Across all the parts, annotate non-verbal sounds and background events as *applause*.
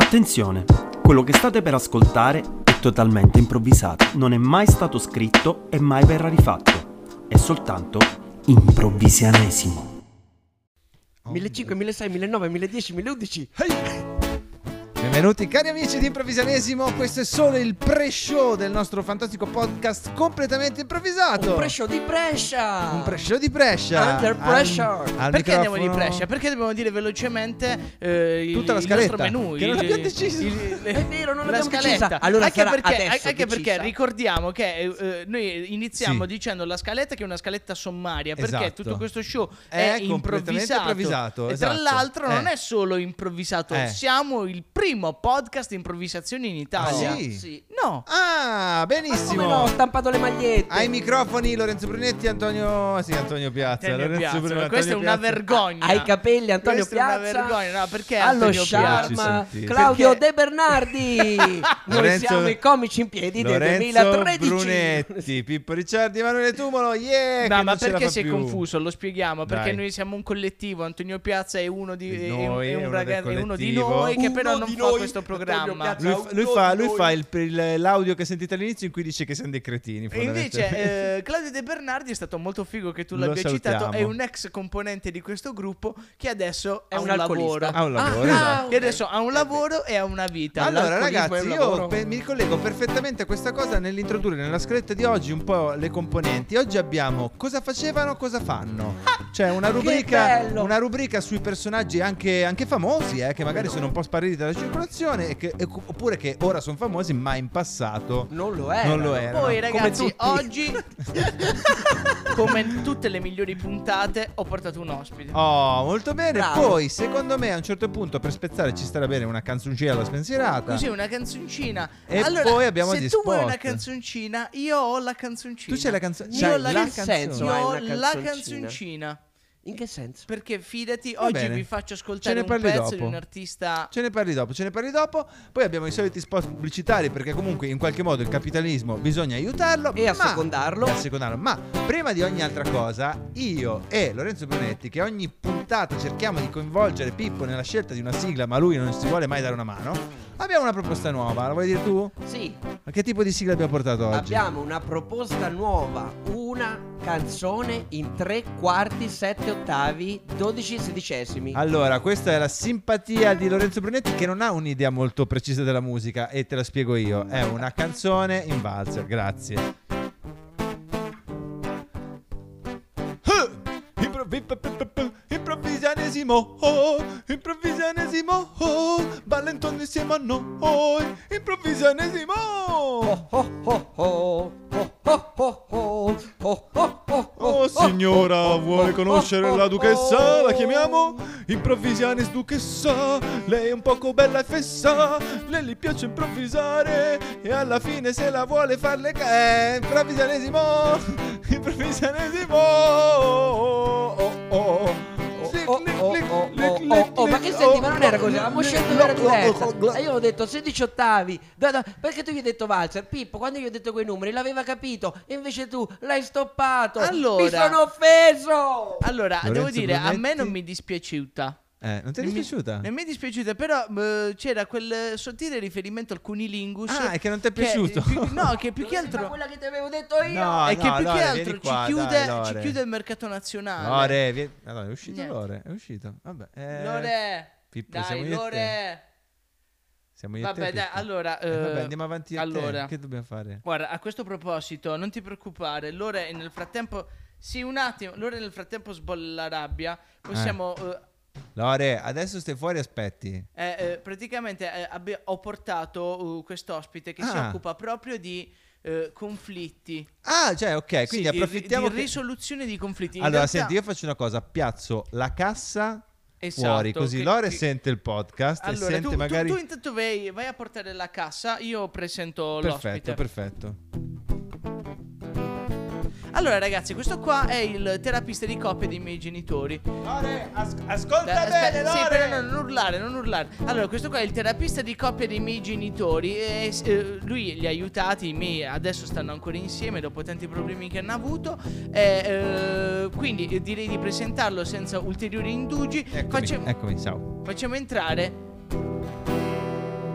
Attenzione, quello che state per ascoltare è totalmente improvvisato, non è mai stato scritto e mai verrà rifatto, è soltanto improvvisianesimo. 1500, 1600, 1900, 1010, 1011. Benvenuti cari amici di Improvvisanesimo, questo è solo il pre-show del nostro fantastico podcast completamente improvvisato. Un prescio di Brescia. Un pre-show di Brescia. Under Al- pressure. al Perché andiamo di microfono- Brescia? Perché dobbiamo dire velocemente eh, il, Tutta la il scaletta, nostro menù. che non il- abbiamo deciso. il- *laughs* È vero, non la l'abbiamo scaletta. decisa. Allora anche perché, anche perché ricordiamo che eh, eh, noi iniziamo Sì. dicendo la scaletta che è una scaletta sommaria. Perché Esatto. tutto questo show È è, improvvisato. improvvisato, E esatto. tra l'altro non Eh. è solo improvvisato, Eh. siamo il primo podcast di improvvisazione in Italia. Ah, sì? Sì. No. Ah, benissimo. Come no, ho stampato le magliette. Ai microfoni Lorenzo Brunetti, Antonio, sì, Antonio Piazza. Antonio Lorenzo Piazza, Brunetti, ma questa è Antonio una Piazza. vergogna. Ai capelli Antonio Questa è una Piazza. vergogna, no, perché Allo Antonio Piazza? Claudio Perché- De Bernardi. *laughs* Noi Lorenzo- siamo i comici in piedi del Lorenzo 2013. Brunetti, Pippo Ricciardi, Emanuele Tumolo, yeah! No, ma perché sei più. confuso? Lo spieghiamo. Perché Dai. noi siamo un collettivo. Antonio Piazza è uno di, Di è un- noi, è è un uno ragazzo- del è uno di noi che però non fa noi, questo programma. Lui, lui Uno fa, lui fa il- il- l'audio che sentite all'inizio in cui dice che siamo dei cretini. E invece eh, Claudio De Bernardi è stato molto figo che tu Lo l'abbia salutiamo. citato. È un ex componente di questo gruppo che adesso È ha un un, lavoro. Ha un lavoro, Ah, esatto. Che adesso ha un lavoro e ha una vita. Allora ragazzi, io pe- mi ricollego perfettamente a questa cosa nell'introdurre nella scaletta di oggi un po' le componenti. Oggi abbiamo cosa facevano, cosa fanno. Cioè una rubrica, una rubrica sui personaggi anche, anche famosi, eh, che magari sono un po' spariti dalla circolazione, e che- e- oppure che ora sono famosi ma in passato Non lo è. non lo erano. Poi Come ragazzi, tutti. oggi, *laughs* come tutte le migliori puntate, ho portato un ospite. Oh, molto bene. Bravo. Poi, secondo me, a un certo punto, per spezzare ci starà bene una canzoncina alla spensierata. Così una canzoncina. E allora, poi abbiamo se gli tu vuoi una canzoncina, io ho la canzoncina. Tu c'hai la canzone. Io c'hai ho la, la senso? io ho la canzoncina? In che senso? Perché fidati, Va oggi bene. vi faccio ascoltare ne un pezzo dopo. di un artista. Ce ne parli dopo, ce ne parli dopo. Poi abbiamo i soliti spot pubblicitari perché comunque in qualche modo il capitalismo bisogna aiutarlo E ma- assecondarlo. e assecondarlo. Ma prima di ogni altra cosa, io e Lorenzo Brunetti, che ogni puntata cerchiamo di coinvolgere Pippo nella scelta di una sigla, ma lui non si vuole mai dare una mano, abbiamo una proposta nuova. La vuoi dire tu? Sì, Ma che tipo di sigla abbiamo portato oggi? abbiamo una proposta nuova. Una canzone in tre quarti, sette ottavi, dodici sedicesimi. Allora, questa è la simpatia di Lorenzo Brunetti che non ha un'idea molto precisa della musica e te la spiego io. È una canzone in valzer, grazie. Improvvisianesimo, oh, improvvisianesimo, oh, balla intorno insieme a noi, improvvisianesimo. Oh, oh, oh, oh, oh, oh, oh, oh, oh, oh, oh, Oh signora, oh, vuole oh, conoscere oh, la oh, duchessa? La oh. chiamiamo Improvvisianis duchessa Lei è un poco bella e fessa Lei gli piace improvvisare E alla fine se la vuole farle eh, Improvvisianesimo Improvvisianesimo oh, oh, oh, oh, ma che senti? oh, Ma non era oh, così, avevamo oh, scelto oh, che era oh, diversa. oh, oh, E io ho detto 16 ottavi. Da- da- Perché tu gli hai detto valzer? Pippo, quando gli ho detto quei numeri l'aveva capito. E invece tu l'hai stoppato. Allora- Mi sono offeso. Allora, Lorenzo devo dire, a me Brunetti? non mi dispiaciuta. Eh, non ti è Non mi- dispiaciuta? Non mi è dispiaciuta, però eh, c'era quel sottile riferimento al cunilingus. Ah, è che non ti è che- piaciuto? più- no, che più *laughs* che altro. quella che ti avevo detto io. No, è che più Lore, che altro vieni ci, qua, chiude, dai, ci chiude il mercato nazionale. Lore, vieni- Allora, è uscito Niente. Lore, è uscito. Vabbè. eh, Lore, Pippo, dai. Lore. Siamo io Vabbè, dai, allora. Eh, vabbè, eh, andiamo avanti allora. Che dobbiamo fare? Guarda, a questo proposito, non ti preoccupare. Lore nel frattempo. Sì, un attimo. Lore nel frattempo sbolla la rabbia. Possiamo. eh, Lore, adesso stai fuori, aspetti. eh, eh, praticamente eh, abbi- ho portato uh, quest'ospite che si Ah. occupa proprio di eh, conflitti. Ah, cioè, ok, Sì, quindi di- approfittiamo. di, che- risoluzione di conflitti. In Allora, realtà- senti, io faccio una cosa: piazzo la cassa Esatto, fuori, così che- Lore che- sente il podcast e Allora, sente tu, tu- magari. tu intanto vai, vai a portare la cassa, io presento Perfetto, l'ospite. perfetto. Allora, ragazzi, questo qua è il terapista di coppia dei miei genitori. Lore, as- ascolta Beh, aspetta, sì, però no, non urlare, non urlare. Allora, questo qua è il terapista di coppia dei miei genitori. E eh, lui li ha aiutati. I miei adesso stanno ancora insieme dopo tanti problemi che hanno avuto. E, eh, quindi eh, direi di presentarlo senza ulteriori indugi. Eccomi, Facciamo, eccomi, ciao. facciamo entrare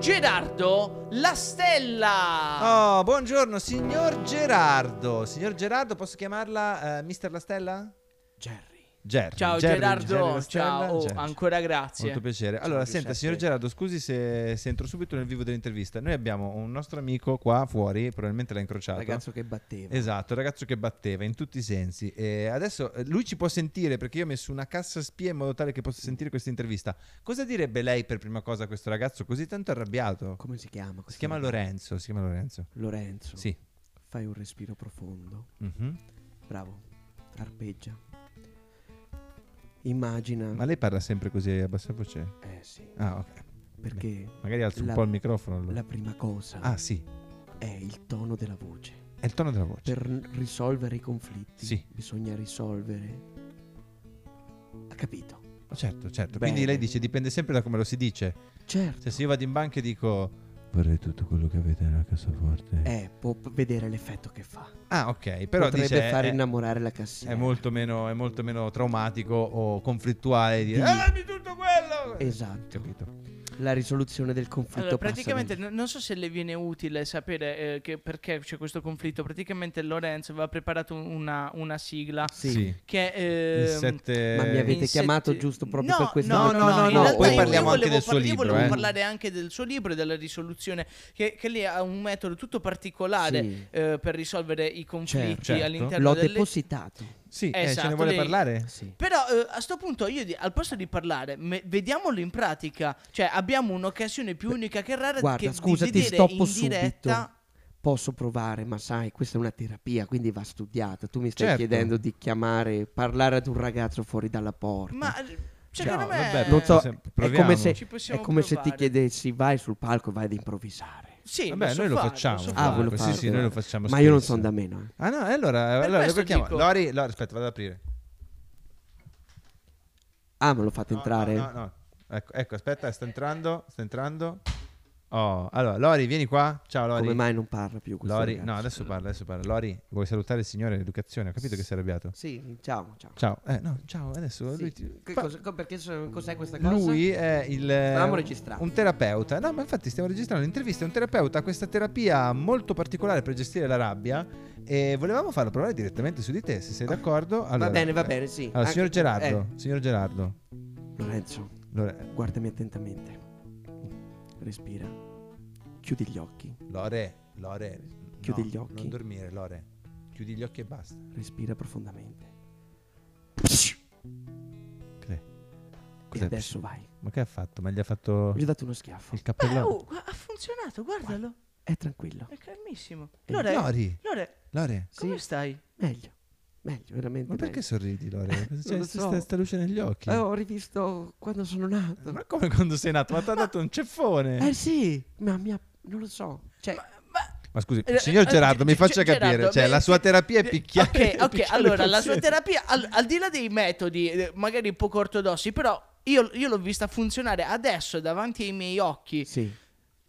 Gerardo La Stella. Oh, buongiorno, signor Gerardo. Signor Gerardo, posso chiamarla eh, Mister La Stella? Jerry. Gerry. Ciao Gerry- Gerardo, Stella? ciao, oh, ancora grazie. Molto piacere. Allora, senta, signor Gerardo, scusi se, se entro subito nel vivo dell'intervista. Noi abbiamo un nostro amico qua fuori, probabilmente l'ha incrociato. Ragazzo che batteva. Esatto, il ragazzo che batteva in tutti i sensi. E adesso eh, lui ci può sentire perché io ho messo una cassa spia in modo tale che possa sentire questa intervista. Cosa direbbe lei per prima cosa a questo ragazzo così tanto arrabbiato? Come si chiama? Si chiama? Lorenzo, si chiama Lorenzo. Lorenzo. Sì. Fai un respiro profondo. Mhm. Bravo. Arpeggia. Immagina. Ma lei parla sempre così a bassa voce? Eh sì. Ah, ok. Perché Magari alza un La- po' il microfono. allora. la prima cosa Ah, sì. è il tono della voce. È il tono della voce. Per risolvere i conflitti Sì. bisogna risolvere. Ha capito? Certo, certo. Bene. Quindi lei dice dipende sempre da come lo si dice. Certo. Cioè, se io vado in banca e dico vorrei tutto quello che avete nella cassaforte. Eh, può vedere l'effetto che fa. Ah, ok. Però Potrebbe dice far è- innamorare la cassiera. È molto, meno, è molto meno traumatico o conflittuale dire Di- "Ah, dammi tutto quello! Esatto. Capito? La risoluzione del conflitto Allora, praticamente n- non so se le viene utile sapere eh, che perché c'è questo conflitto. Praticamente Lorenzo aveva preparato una, una sigla Sì. che ehm, sette- Ma mi avete chiamato sette- giusto proprio no, per questo No, no, No, no, no, in no, realtà poi io- parliamo io anche volevo del suo par- Io libro, volevo eh. parlare anche del suo libro e della risoluzione, che, che lì ha un metodo tutto particolare Sì. eh, per risolvere i conflitti Certo. all'interno L'ho delle... depositato. Sì, eh, ce Esatto, ne vuole lei- parlare? Sì. Però eh, a sto punto io di- al posto di parlare, me- vediamolo in pratica. Cioè abbiamo un'occasione più unica che rara Guarda, che scusa, di ti vedere stoppo diretta. Posso provare, ma sai, questa è una terapia, quindi va studiata. Tu mi stai Certo. chiedendo di chiamare, parlare ad un ragazzo fuori dalla porta. Ma eh, secondo No, me vabbè, non so, se- è come se, è come se ti chiedessi vai sul palco e vai ad improvvisare. Sì, Vabbè, so noi lo fare, facciamo. so Ah, fare. Sì, sì, noi lo facciamo Ma io non spesso. sono da meno. eh. Ah no, e allora, Per allora lo chiamo. dico- Lori, Lori, aspetta, vado ad aprire. Ah, me lo fate No, entrare? No, no, no. Ecco, ecco, aspetta, sta entrando, sta entrando. Oh, allora, Lori, vieni qua. Ciao, Lori. Come mai non parla più Lori, ragazzo? no, adesso parla, adesso parla. Lori, vuoi salutare il signore dell'educazione? Ho capito che sei arrabbiato. Sì, ciao, ciao. Ciao. Eh, no, ciao, adesso Sì. lui ti- Che cosa- co- perché cos'è questa cosa? Lui è il Stavamo eh, registrando. un terapeuta. No, ma infatti stiamo registrando l'intervista. È un terapeuta ha questa terapia molto particolare per gestire la rabbia. E volevamo farlo provare direttamente su di te, se sei d'accordo. Allora, va bene, va eh, bene, sì. Allora, signor Gerardo, eh, signor Gerardo. Lorenzo, Lore, guardami attentamente. Respira. Chiudi gli occhi. Lore, Lore. Chiudi no, gli occhi. Non dormire, Lore. Chiudi gli occhi e basta. Respira profondamente. Cos'è? E adesso vai. Ma che ha fatto? Ma gli ha fatto Gli ho dato uno schiaffo. il cappello? oh, ha funzionato, guardalo. È tranquillo. È calmissimo. Eh, Lore, Lori, Lore, Lore. come Sì, stai? meglio. Meglio, veramente Ma perché meglio. sorridi, Lore? Cosa c'è lo sta, so. sta luce negli occhi? Eh, ho rivisto quando sono nato. Ma come quando sei nato? Ma ti ha dato un ceffone? Eh sì, ma mi ha... non lo so. Cioè, Ma scusi, Eh, signor eh, Gerardo, Ge- mi faccia Gerardo, capire. Cioè, beh, la sua terapia è eh, picchiare. Ok, ok, allora la sua terapia, al, al di là dei metodi, eh, magari poco ortodossi, però io, io l'ho vista funzionare adesso davanti ai miei occhi. sì.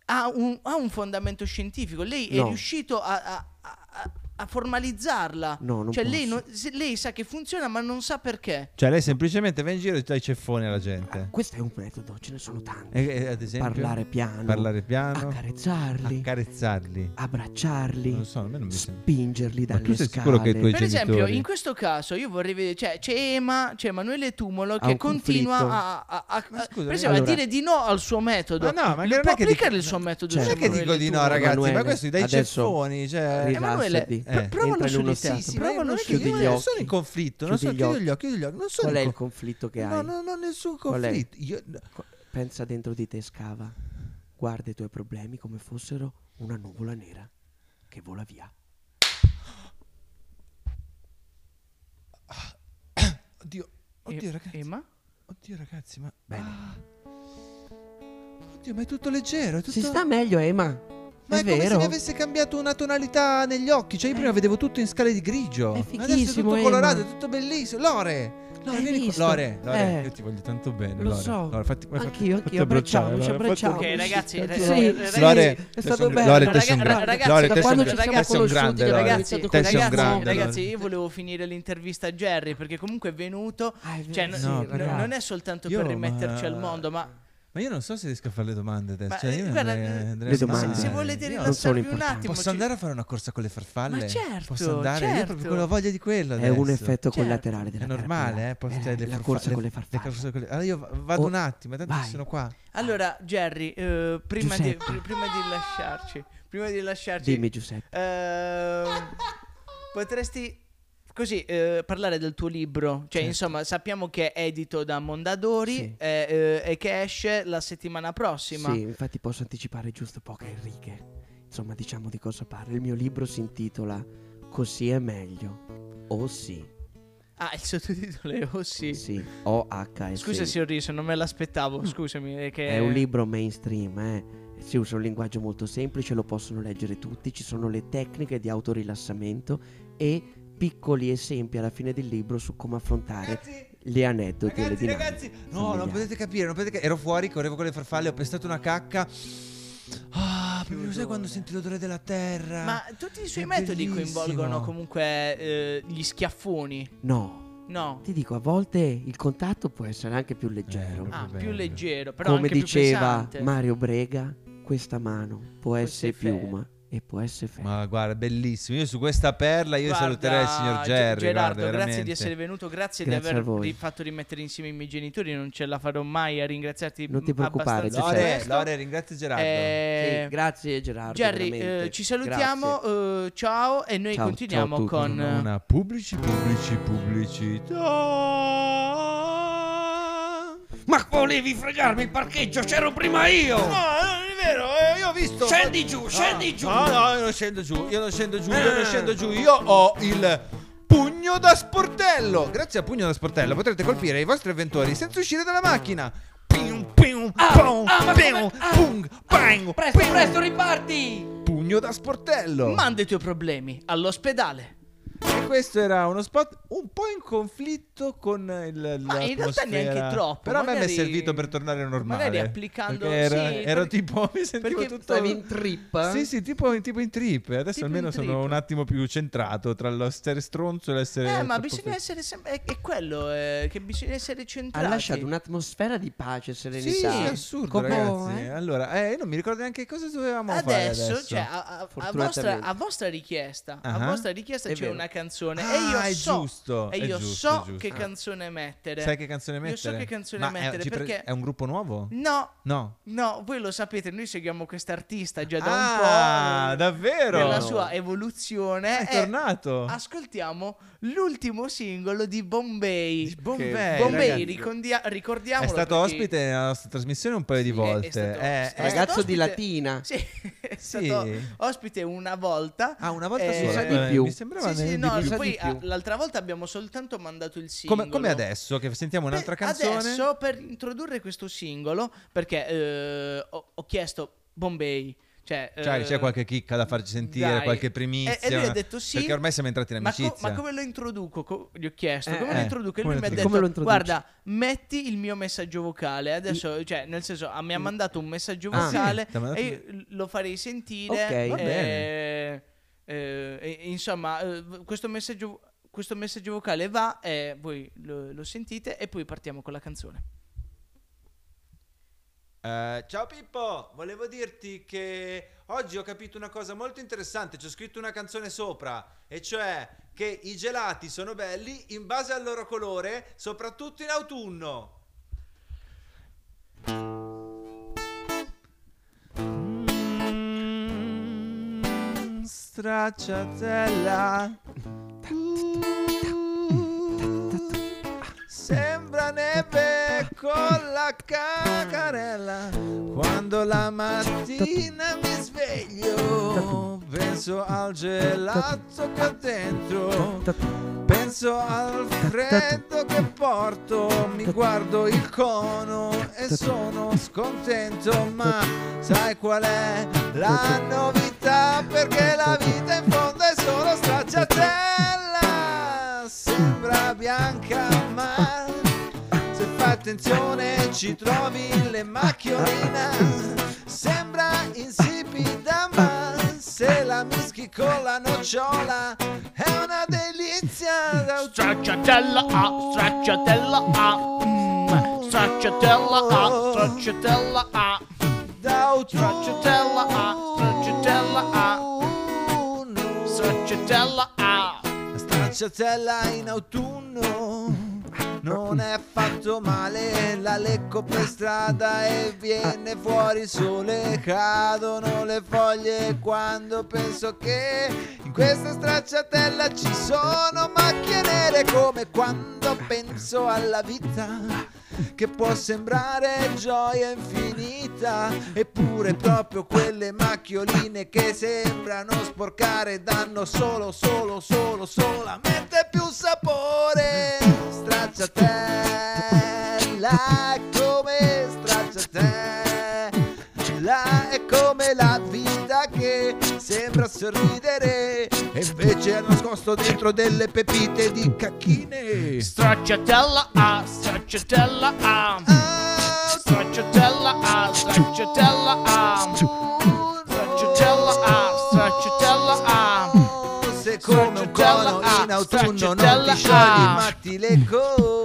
Ha un, ha un fondamento scientifico. Lei è No. riuscito a, a- a- a formalizzarla. No, non cioè, lei, non- lei sa che funziona, ma non sa perché. Cioè, lei semplicemente va in giro e dà i ceffoni alla gente. Questo è un metodo, ce ne sono tanti. E, e, ad esempio, Parlare piano. parlare piano, Accarezzarli. accarezzarli. abbracciarli. Non so, a me non. Spingerli Ma dalle tu sei scale. sicuro che i tuoi Per esempio, genitori- in questo caso io vorrei vedere, cioè c'è Ema, c'è Emanuele Tumolo che continua conflitto. a, a- a- Ma scusa, per esempio, allora- a dire di no al suo metodo. Ma no, ma Lui non può è che dico- applicare il suo metodo. Certo. Non è che dico di no, ragazzi, ma questo dai ceffoni. Cioè... Emanuele, Rilassati. pr- provalo Entra in su di te. Sì, ma provalo non chiudi gli non occhi. sono in conflitto, non so, Chiudi gli chiudo gli occhi. chiudo gli occhi, non sono Qual è il con- conflitto che No, hai? no, non ho nessun conflitto. Io... Pensa dentro di te, scava. Guarda i tuoi problemi come fossero una nuvola nera che vola via. Oddio, oddio, E- ragazzi. Ema? Oddio, ragazzi, ma. Bene. Ah. Oddio, ma è tutto leggero. È tutto... Si sta meglio, Ema. Ma è, è, come vero. se mi avesse cambiato una tonalità negli occhi. Cioè, io prima vedevo tutto in scale di grigio. È Adesso è fighissimo, tutto Emma. colorato, è tutto bellissimo. Lore! Lore, vieni qua. visto? Lore, Lore, Eh. io ti voglio tanto bene. Lo Lore. so. Lore, fatti, fatti- Anch'io, fatti anch'io. Abbracciamoci, Lore, fatti abbracciamo. Ok, ragazzi, Sì, ra- sì. ragazzi, Lore, è stato bello. Lore, te sei un ra- grande. ragazzi, Lore, da te sei un quando grande. Ragazzi, ragazzi, ragazzi, io volevo finire l'intervista a Jerry perché comunque è venuto. Ah, Cioè, ragazzi. non è soltanto per rimetterci al mondo, ma Ma io non so se riesco a fare le domande adesso. Ma, Cioè, eh, io guarda, andrei- eh, andrei le domande fare- Se volete Io- non sono rilassarvi un importanti. attimo, Posso ci- andare a fare una corsa con le farfalle? Ma certo, Posso andare? Io certo. proprio quello ho voglia di quello. È adesso. un effetto Certo. collaterale È della normale, terapia. eh? Posso, Eh, cioè, le la corsa le- con le le farfalle. con le- Allora io va- vado Oh, un attimo, tanto vai. sono qua. Allora, Jerry, eh, prima, di, pr- prima di lasciarci, prima di lasciarci, Dimmi Giuseppe. ehm, potresti così eh, parlare del tuo libro? Cioè, Certo. insomma, sappiamo che è edito da Mondadori Sì. eh, eh, e che esce la settimana prossima. Sì, infatti posso anticipare giusto poche righe. Insomma, diciamo di cosa parla. Il mio libro si intitola Così è meglio. O sì. Ah, il sottotitolo è Oh sì. Sì, O H S. Scusa se ho riso, non me l'aspettavo, scusami. È, che... È un libro mainstream, eh. Si usa un linguaggio molto semplice, lo possono leggere tutti, ci sono le tecniche di autorilassamento e piccoli esempi alla fine del libro su come affrontare aneddoti e le Ragazzi, dinamiche. ragazzi, no, non potete capire, non potete ca- Ero fuori, correvo con le farfalle, ho pestato una cacca. Ah, proprio sai quando senti l'odore della terra. Ma tutti i suoi È metodi bellissimo. coinvolgono comunque eh, gli schiaffoni. No, No. ti dico, a volte il contatto può essere anche più leggero. Eh, Ah, più bello. leggero, però come diceva. Mario Brega, questa mano può essere essere piuma e può essere ferro. Ma guarda, bellissimo. Io su questa perla io Guarda, saluterei il signor Ge- Jerry. Gerardo, guarda, grazie di essere venuto, grazie, Grazie di aver fatto rimettere insieme i miei genitori. Non ce la farò mai a ringraziarti. Non ti preoccupare. Lore. Lore, ringrazio Gerardo. Eh, Sì, grazie Gerardo. Jerry, veramente. eh, ci salutiamo. Eh, ciao, e noi Ciao, continuiamo ciao con. Una, pubblici, pubblici, pubblicità. Ma volevi fregarmi il parcheggio? C'ero prima io! No, non visto. Scendi giù, scendi giù! No, no, io non scendo giù, io non scendo giù, io non Eh. scendo giù. Io ho il pugno da sportello. Grazie al pugno da sportello potrete colpire i vostri avventori senza uscire dalla macchina. Pium, pium, pum, ah, pium, ah. pung, bang, Presto, presto, riparti! Pugno da sportello. Manda i tuoi problemi all'ospedale. Questo era uno spot un po' in conflitto con il Ma in realtà neanche troppo, Però a me mi è magari- servito per tornare normale. magari applicando- era- sì, ero perché- tipo mi sentivo perché tutto Stavi in trip? Sì, sì, tipo, tipo in trip. Adesso Tipo almeno sono trip. un attimo più centrato tra l'essere stronzo e l'essere. Eh, ma bisogna fe- essere sempre. È, è quello, eh, che bisogna essere Ha centrati. lasciato un'atmosfera di pace e Sì, serenità. è assurdo, Come- ragazzi. eh? Allora, eh, io non mi ricordo neanche cosa dovevamo fare Adesso, adesso. cioè, a, a- a vostra, a vostra richiesta, Ah. a vostra richiesta È c'è vero. una canzone Ah, e io è so, giusto, e è io giusto, so è giusto. che Ah. canzone mettere. Sai che canzone Io mettere? so che canzone Ma è- mettere, pre- perché- è un gruppo nuovo? No, No. no, voi lo sapete, noi seguiamo quest'artista già da Ah, un po'. davvero? Nella sua evoluzione. È e tornato. Ascoltiamo l'ultimo singolo di Bombay. Di Bombay, Bombay, ricordia- ricordiamolo. È stato perché- ospite nella nostra trasmissione un paio di Sì, è- volte. è stato- Eh, è eh, stato Ragazzo di ospite- Latina. *laughs* Sì, è Sì. stato ospite una volta. Ah, una volta Eh, sola. sa di Eh, più. Mi sembrava Sì, sì, no, di più. poi di ah, l'altra volta abbiamo soltanto mandato il singolo. Come, come adesso che sentiamo un'altra Per- canzone? Adesso per introdurre questo singolo, perché eh, ho, ho chiesto Bombay. Cioè, Cioè, eh, c'è qualche chicca da farci sentire, dai. qualche primizia. E, e lui ha detto sì. Perché ormai siamo entrati in ma, co- amicizia. ma come lo introduco? Co- gli ho chiesto Eh, come eh, lo introduco e lui mi ha detto guarda metti il mio messaggio vocale adesso cioè nel senso mi ha mandato un messaggio Ah, vocale sì, e io lo farei sentire Ok, va eh, eh, e- insomma eh, questo messaggio questo messaggio vocale va e voi lo, lo sentite e poi partiamo con la canzone Eh, ciao Pippo, volevo dirti che oggi ho capito una cosa molto interessante, ci ho scritto una canzone sopra, e cioè che i gelati sono belli in base al loro colore, soprattutto in autunno. Mm, stracciatella. Sembra neve con la cacarella. Quando la mattina mi sveglio, penso al gelato che ho dentro. Penso al freddo che porto, mi guardo il cono e sono scontento, ma sai qual è la novità? Perché la vita in fondo è solo stracciatella, sembra bianca attenzione ci trovi le macchioline, sembra insipida ma se la mischi con la nocciola è una delizia. Stracciatella ah stracciatella ah mm, Stracciatella A, stracciatella A, stracciatella A, stracciatella A, stracciatella A. La stracciatella in autunno non è affatto male, la lecco per strada e viene fuori il sole, cadono le foglie quando penso che in questa stracciatella ci sono macchie nere come quando penso alla vita che può sembrare gioia infinita, eppure proprio quelle macchioline che sembrano sporcare danno solo, solo, solo, solamente più sapore. Stracciatella come stracciatella, è come la vita che sembra sorridere e invece è nascosto dentro delle pepite di cacchine. Stracciatella A, stracciatella A, Ah, stracciatella A, stracciatella A, come un cono in autunno non ti sciogli ma ti leggo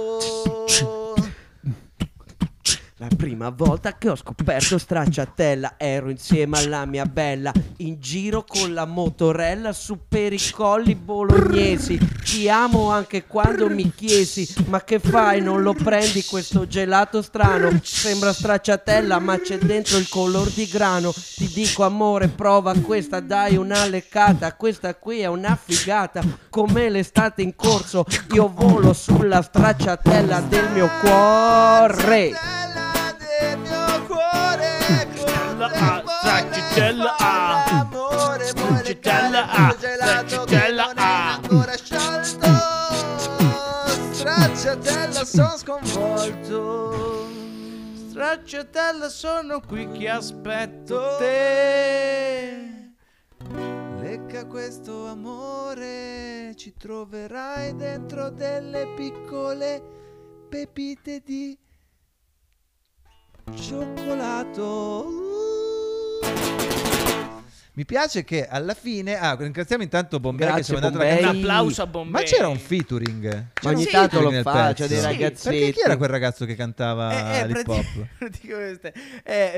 La prima volta che ho scoperto stracciatella ero insieme alla mia bella in giro con la motorella su per i colli bolognesi. Ti amo anche quando mi chiesi ma che fai non lo prendi questo gelato strano? Sembra stracciatella ma c'è dentro il color di grano. Ti dico amore prova questa dai una leccata, questa qui è una figata. Come l'estate in corso io volo sulla stracciatella del mio cuore. Stracciatella A. Caro A, non è A. ancora sciolto Stracciatella son sconvolto Stracciatella sono qui che aspetto te. Lecca questo amore, ci troverai dentro delle piccole pepite di cioccolato. Mi piace che alla fine. Ah, ringraziamo intanto Bombay che Grazie, mandato Bombay. la Un applauso a Bombay. Ma c'era un featuring. C'era ogni un tanto featuring lo faccio pezzo. dei Sì, ragazzetti. Perché chi era quel ragazzo che cantava Eh, eh, l'hip prati- hop? praticamente *laughs* è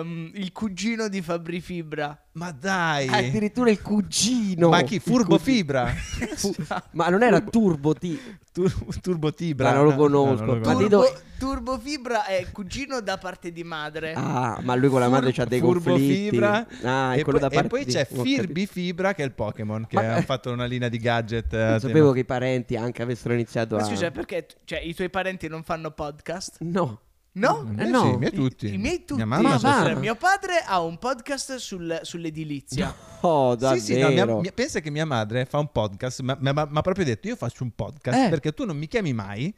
ehm, il cugino di Fabri Fibra. Ma dai! Addirittura il cugino. Ma chi? Furbo. Fibra? *laughs* Fu- Ma non era Turbo T. Tur- Turbo Tibra? Ma non lo No, conosco. no, non lo conosco. Turbo, Turbo Fibra è cugino da parte di madre. Ah, ma lui con la madre c'ha dei Furbo conflitti. Fibra Ah, è e, quello poi, da parte e poi di- c'è Firby Fibra che è il Pokémon che Ma- ha fatto una linea di gadget eh, Non tema- sapevo che i parenti anche avessero iniziato Ma a... scusa, perché cioè, i tuoi parenti non fanno podcast? No. No? I miei Eh, no. sì, i miei tutti. I, i miei tutti. Mia Ma. Cioè, mio padre ha un podcast sul- sull'edilizia. *laughs* Oh, Sì, davvero. sì, no, mia- mia- pensa che mia madre fa un podcast, ma mi ha proprio detto io faccio un podcast Eh. perché tu non mi chiami mai,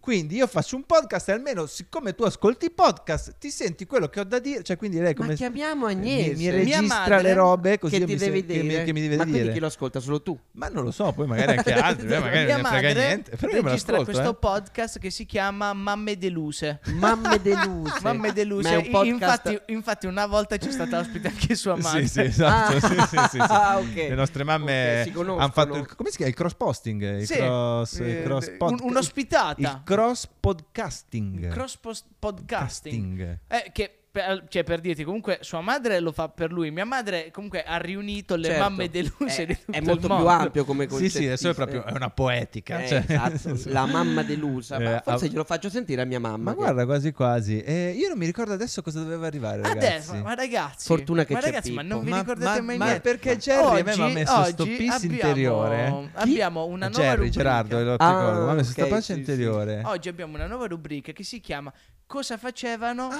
quindi io faccio un podcast e almeno siccome tu ascolti i podcast ti senti quello che ho da dire, cioè quindi lei Ma come chiamiamo mi, Agnese. mi Mia registra madre le robe così che ti mi se- devi che mi- dire. che mi deve Ma quindi dire. chi lo ascolta? Solo tu? Ma non lo so, poi magari anche *laughs* altri, eh, magari Mia non ne frega madre niente, però io me registra questo eh. podcast che si chiama Mamme Deluse. Mamme deluse. Mamme Deluse. Ma un podcast... Infatti, infatti una volta c'è stata ospite anche sua madre. Sì, sì, esatto. Ah. sì, sì, sì, sì. Ah, ok. Le nostre mamme Ok, si conoscono. hanno fatto il, come si chiama? Il cross posting, il Sì, cross, eh, cross un- podca- un'ospitata. Il cross podcasting. Cross post- podcasting. Casting. Eh, che per, cioè, per dirti, comunque sua madre lo fa per lui. Mia madre comunque ha riunito le Certo. mamme deluse È, di tutto è il molto mondo. più ampio come Sì, concetto. sì, adesso è proprio è una poetica. Eh, cioè, esatto, *laughs* la mamma delusa. Ma Eh, forse ah- glielo faccio sentire a mia mamma. Ma che- guarda, quasi quasi. Eh, io non mi ricordo adesso cosa doveva arrivare, ragazzi. Adesso, ma ragazzi, Fortuna che ma c'è ragazzi, ma non vi Ma- ricordate ma- mai ma niente? perché Jerry a me mi ha Oggi- messo sto oggi piss abbiamo- interiore. Abbiamo una nuova Jerry, rubrica. Gerardo, lo Ah. Ma ha messo sì, sì. interiore. Oggi abbiamo una nuova rubrica che si chiama Cosa facevano? Ah,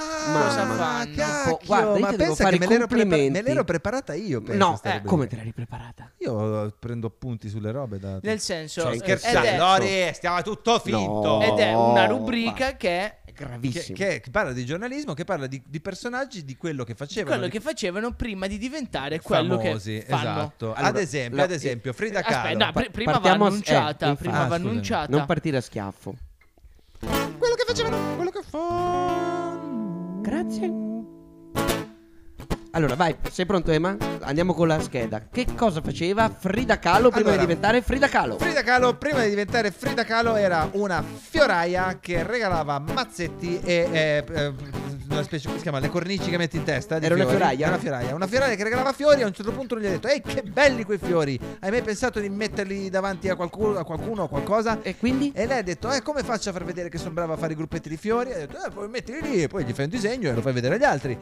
cosa mamma, fanno? cacchio, Guarda, ma pensa che me l'ero, complimenti. me l'ero preparata io. No, eh, come te l'hai preparata? Io prendo appunti sulle robe da... Nel senso, Cioè, eh, scherzando, ed è, Lori, stiamo tutto finto. No. ed è una rubrica che è È Che, gravissimo. che- che parla di giornalismo, che parla di, di personaggi, di quello che facevano. quello di- che facevano prima di diventare quello famosi, che fanno. esatto. Allora, ad esempio, la- ad esempio, Frida Kahlo. Aspetta, no, pr- prima va eh, annunciata, infatti. prima Ah, va annunciata. Non partire a schiaffo. Quello che facevano, quello che fanno. Grazie. Allora, vai, sei pronto, Emma? Andiamo con la scheda. Che cosa faceva Frida Kahlo prima Allora, di diventare Frida Kahlo? Frida Kahlo, prima di diventare Frida Kahlo, era una fioraia che regalava mazzetti e eh, eh, una specie, come si chiama? Le cornici che metti in testa. Era una fiori. fioraia? Era una fioraia. Una fioraia che regalava fiori. A un certo punto gli ha detto: Ehi, che belli quei fiori! Hai mai pensato di metterli davanti a qualcuno, a qualcuno o qualcosa? E quindi? E lei ha detto: Eh, come faccio a far vedere che sono brava a fare i gruppetti di fiori? Ha detto: Eh, poi mettili lì e poi gli fai un disegno e lo fai vedere agli altri.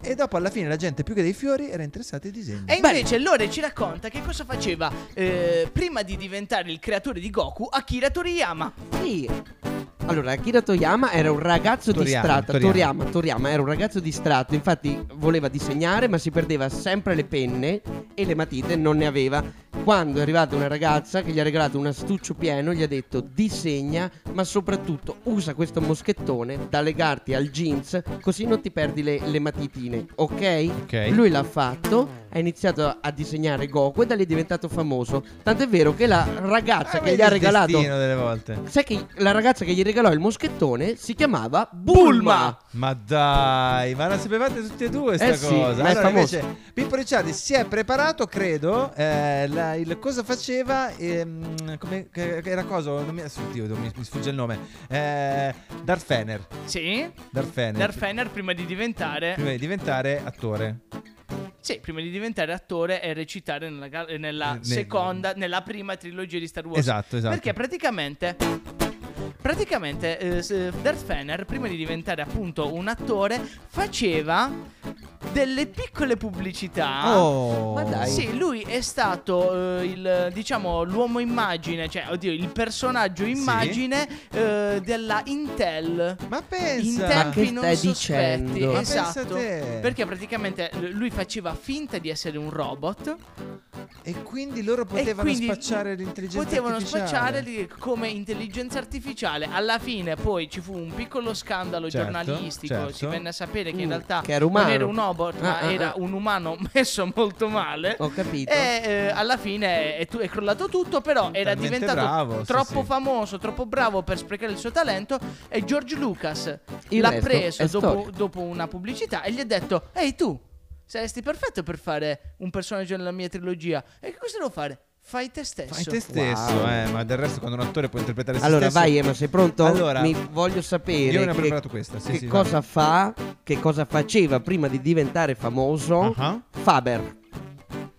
E dopo, alla fine, la gente più che dei fiori era interessata ai disegni. E invece Lore ci racconta che cosa faceva eh, prima di diventare il creatore di Goku Akira Toriyama. Sì. Allora, Akira Toriyama era un ragazzo Toriyama, distratto. Toriyama. Toriyama, Toriyama era un ragazzo distratto. Infatti, voleva disegnare, ma si perdeva sempre le penne e le matite non ne aveva. Quando è arrivata una ragazza che gli ha regalato un astuccio pieno, gli ha detto disegna, ma soprattutto usa questo moschettone da legarti al jeans, così non ti perdi le, le matitine, ok? Ok. Lui l'ha fatto, ha iniziato a disegnare Goku e da lì è diventato famoso. Tant'è vero che la ragazza Ah, che gli ha regalato delle volte. Sai che la ragazza che gli regalò il moschettone si chiamava Bulma. Ma dai, ma la sapevate tutti e due sta Eh sì, cosa? allora, invece, Pippo Ricciardi si è preparato, credo. eh, la- il cosa faceva? ehm, come, che, che era cosa? Non mi, oddio, mi, mi sfugge il nome. Eh, Darth Fener. Sì. Darth Fener. Darth Fener prima di diventare Prima di diventare attore. Sì, prima di diventare attore e recitare nella, nella Ne- seconda, nella prima trilogia di Star Wars. Esatto, esatto. Perché praticamente. Praticamente eh, Darth Fener, prima di diventare appunto un attore, faceva delle piccole pubblicità. Oh, Ma dai. Sì, lui è stato eh, il diciamo l'uomo immagine, cioè oddio, il personaggio immagine eh, della Intel. Ma In pensa. Ma che tempi non stai sospetti, dicendo? Ma pensa esatto. te. Perché praticamente l- lui faceva finta di essere un robot E quindi loro potevano quindi spacciare l'intelligenza potevano artificiale. spacciare di- come intelligenza artificiale. Alla fine poi ci fu un piccolo scandalo Certo, giornalistico, certo. si venne a sapere che in Mm, realtà che era non era un robot, ma Ah, ah, era ah. un umano *laughs* messo molto male. Ho capito. E eh, alla fine è, è crollato tutto, però era Talmente diventato bravo, troppo sì. famoso, troppo bravo per sprecare il suo talento. E George Lucas Il l'ha resto preso dopo, dopo una pubblicità e gli ha detto: Ehi tu, saresti perfetto per fare un personaggio nella mia trilogia. E che cosa devo fare? Fai te stesso. Fai te stesso, Wow. eh, ma del resto quando un attore può interpretare se Allora, stesso vai Emma, sei pronto? Allora, Mi voglio sapere Io ne ho che, preparato questa, sì, che sì, cosa vai. fa, che cosa faceva prima di diventare famoso Ah, Faber.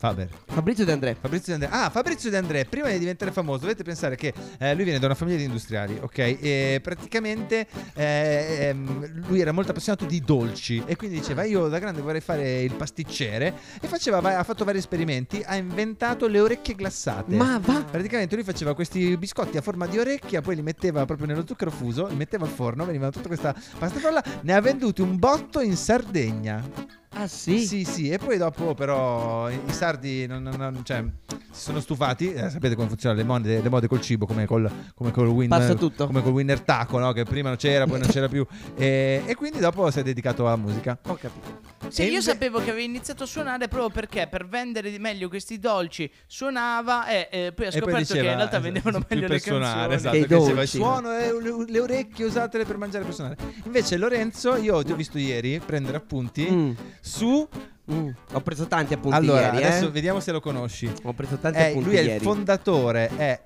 Faber. Fabrizio De André. Fabrizio De André. Ah, Fabrizio De André, prima di diventare famoso, dovete pensare che eh, lui viene da una famiglia di industriali, ok? E praticamente eh, ehm, lui era molto appassionato di dolci e quindi diceva io da grande vorrei fare il pasticcere e faceva, va- ha fatto vari esperimenti, ha inventato le orecchie glassate. Ma va. Praticamente lui faceva questi biscotti a forma di orecchia, poi li metteva proprio nello zucchero fuso, li metteva al forno, veniva tutta questa pasta frolla, ne ha venduti un botto in Sardegna. Ah sì? Sì, sì, e poi dopo però i sardi non, non- non- cioè, si sono stufati, eh, sapete come funzionano le mode, le mode col cibo, come col, come col tutto. come col winner taco, no? che prima non c'era, poi non c'era più, e, e quindi dopo si è dedicato alla musica. Ho capito. Sì, E io inve- sapevo che aveva iniziato a suonare proprio perché per vendere di meglio questi dolci suonava e eh, poi ha E poi scoperto diceva, che in realtà esatto, vendevano meglio per le suonare, canzoni. esatto, Che diceva, dolci. suono e le, le orecchie usatele per mangiare per suonare. Invece Lorenzo, io ti ho visto ieri prendere appunti Mm, su mm. Ho preso tanti appunti Allora, ieri, adesso eh. vediamo se lo conosci. Ho preso tanti Eh, appunti lui è il fondatore, è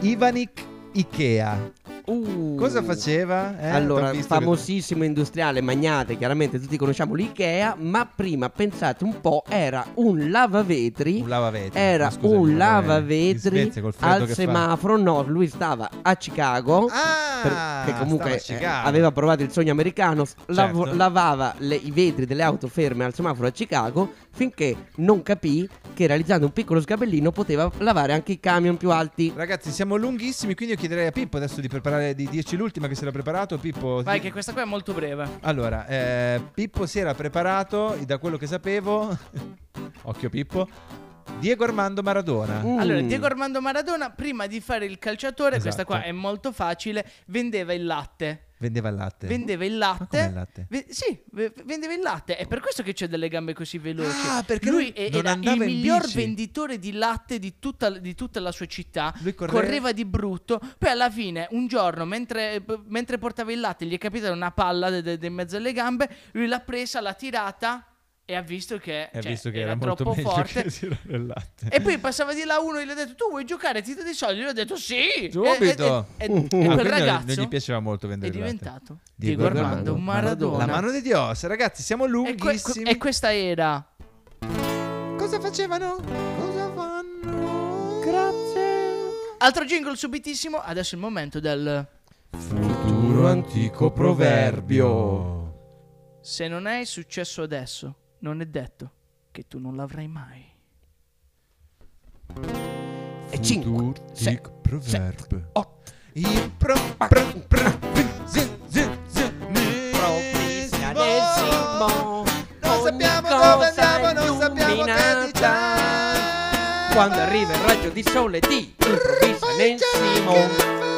Ivanik Ikea. Uh. Cosa faceva? Eh, allora, che- famosissimo industriale, magnate, chiaramente tutti conosciamo l'IKEA, ma prima pensate un po', era un lavavetri. Un lavavetri. Era scusami, un lavavetri al che fa. semaforo. No, lui stava a Chicago. Ah, che comunque eh, Chicago. aveva provato il sogno americano, s- lav- Certo. lavava le- i vetri delle auto ferme al semaforo a Chicago finché non capì che realizzando un piccolo sgabellino poteva lavare anche i camion più alti. Ragazzi, siamo lunghissimi, quindi io chiederei a Pippo adesso di preparare di dirci l'ultima che si era preparato. Pippo, Vai, sì. che questa qua è molto breve. Allora, eh, Pippo si era preparato, da quello che sapevo, *laughs* occhio Pippo, Diego Armando Maradona. Mm. Allora, Diego Armando Maradona, prima di fare il calciatore, questa Esatto. qua è molto facile, vendeva il latte. Vendeva il latte. Vendeva il latte. il latte? Ve- sì, ve- vendeva il latte. È per questo che c'è delle gambe così veloci. Ah, perché lui lui era il miglior bici. venditore di latte di tutta, di tutta la sua città. Lui correva- correva di brutto. Poi alla fine, un giorno, mentre, mentre portava il latte, gli è capitata una palla de- de- in mezzo alle gambe. Lui l'ha presa, l'ha tirata e ha visto che, E cioè, visto che era, era, troppo forte. E poi passava di là uno e gli ha detto: Tu vuoi giocare? Ti do dei soldi? Lui ha detto: Sì. Subito. E, e- e- e Ah, quel non- ragazzo non gli piaceva molto è vendere latte. diventato Diego Diego, Armando Armando Maradona. La mano di Dios, ragazzi, siamo e, que- lunghissimi. e questa era. Cosa facevano? Cosa fanno? Altro jingle subitissimo. Adesso è il momento del. Futuro antico proverbio. Se non è successo adesso, non è detto che tu non l'avrai mai. E 5, Futuro 6, antico proverbio. 8. Il pro, pro, pro, zi, zi, Provvisionesimo. Non sappiamo dove andiamo, non sappiamo che illuminata. diciamo. Quando arriva il raggio di sole di improvvisionesimo.